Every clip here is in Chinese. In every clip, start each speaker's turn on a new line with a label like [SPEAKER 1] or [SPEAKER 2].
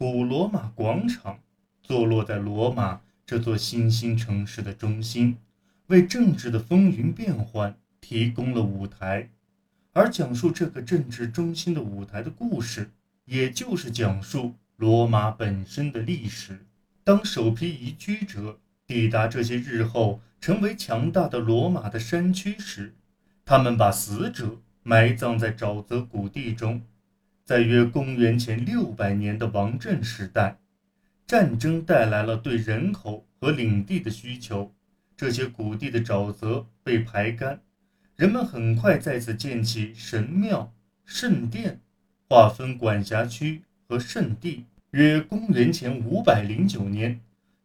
[SPEAKER 1] 古罗马广场坐落在罗马这座新兴城市的中心，为政治的风云变幻提供了舞台。而讲述这个政治中心的舞台的故事，也就是讲述罗马本身的历史。当首批移居者抵达这些日后成为强大的罗马的山区时，他们把死者埋葬在沼泽谷地中。在约公元前六百年的王政时代，战争带来了对人口和领地的需求，这些谷地的沼泽被排干。人们很快在此建起神庙、圣殿，划分管辖区和圣地。约公元前五百零九年，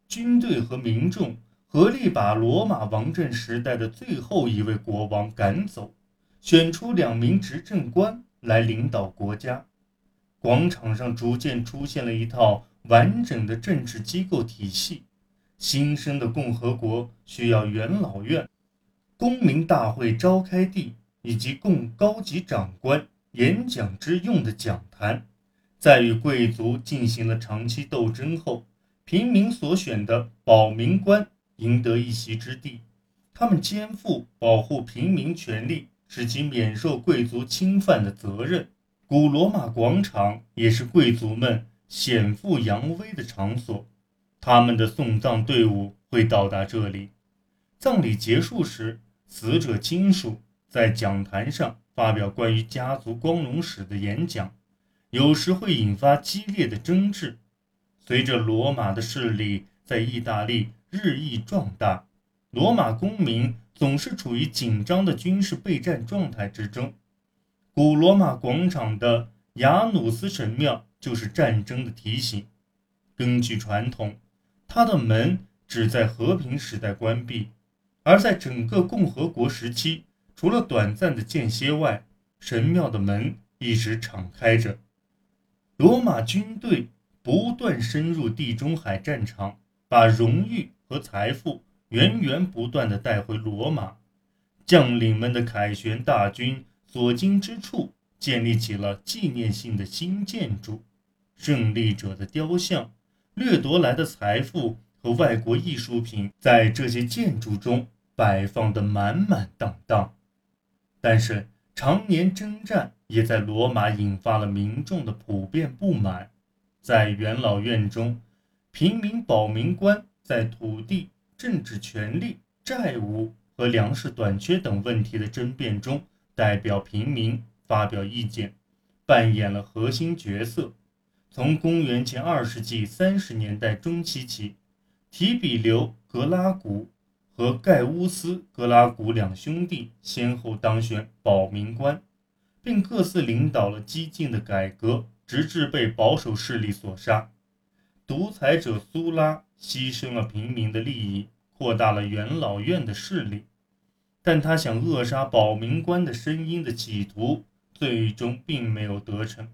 [SPEAKER 1] 军队和民众合力把罗马王政时代的最后一位国王赶走，选出两名执政官来领导国家。广场上逐渐出现了一套完整的政治机构体系。新生的共和国需要元老院。公民大会召开地以及供高级长官演讲之用的讲坛，在与贵族进行了长期斗争后，平民所选的保民官赢得一席之地。他们肩负保护平民权利，使其免受贵族侵犯的责任。古罗马广场也是贵族们显富扬威的场所，他们的送葬队伍会到达这里。葬礼结束时。死者亲属在讲坛上发表关于家族光荣史的演讲，有时会引发激烈的争执。随着罗马的势力在意大利日益壮大，罗马公民总是处于紧张的军事备战状态之中。古罗马广场的雅努斯神庙就是战争的提醒。根据传统，它的门只在和平时代关闭。而在整个共和国时期，除了短暂的间歇外，神庙的门一直敞开着。罗马军队不断深入地中海战场，把荣誉和财富源源不断地带回罗马。将领们的凯旋大军所经之处，建立起了纪念性的新建筑。胜利者的雕像、掠夺来的财富和外国艺术品，在这些建筑中。摆放得满满当当，但是常年征战也在罗马引发了民众的普遍不满。在元老院中，平民保民官在土地、政治权利、债务和粮食短缺等问题的争辩中，代表平民发表意见，扮演了核心角色。从公元前二世纪三十年代中期起，提比留·格拉古。和盖乌斯·格拉古两兄弟先后当选保民官，并各自领导了激进的改革，直至被保守势力所杀。独裁者苏拉牺牲了平民的利益，扩大了元老院的势力，但他想扼杀保民官的声音的企图，最终并没有得逞。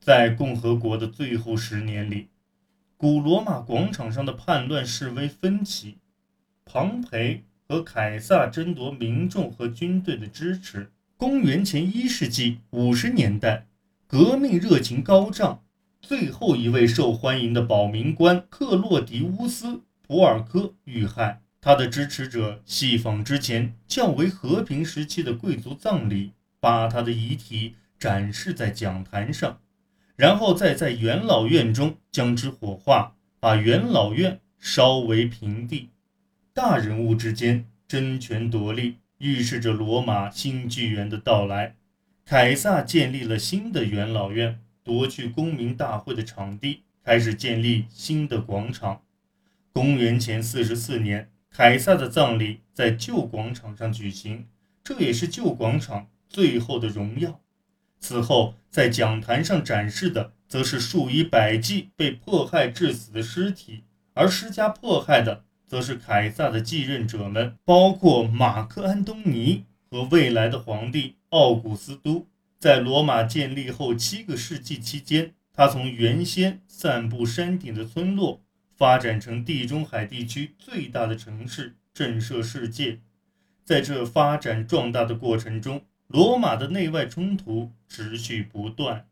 [SPEAKER 1] 在共和国的最后十年里，古罗马广场上的叛乱示威分起。庞培和凯撒争夺民众和军队的支持。公元前一世纪五十年代，革命热情高涨。最后一位受欢迎的保民官克洛迪乌斯·普尔科遇害，他的支持者戏仿之前较为和平时期的贵族葬礼，把他的遗体展示在讲坛上，然后再在元老院中将之火化，把元老院烧为平地。大人物之间争权夺利，预示着罗马新纪元的到来。凯撒建立了新的元老院，夺去公民大会的场地，开始建立新的广场。公元前四十四年，凯撒的葬礼在旧广场上举行，这也是旧广场最后的荣耀。此后，在讲坛上展示的，则是数以百计被迫害致死的尸体，而施加迫害的。则是凯撒的继任者们，包括马克·安东尼和未来的皇帝奥古斯都。在罗马建立后七个世纪期间，他从原先散布山顶的村落发展成地中海地区最大的城市，震慑世界。在这发展壮大的过程中，罗马的内外冲突持续不断。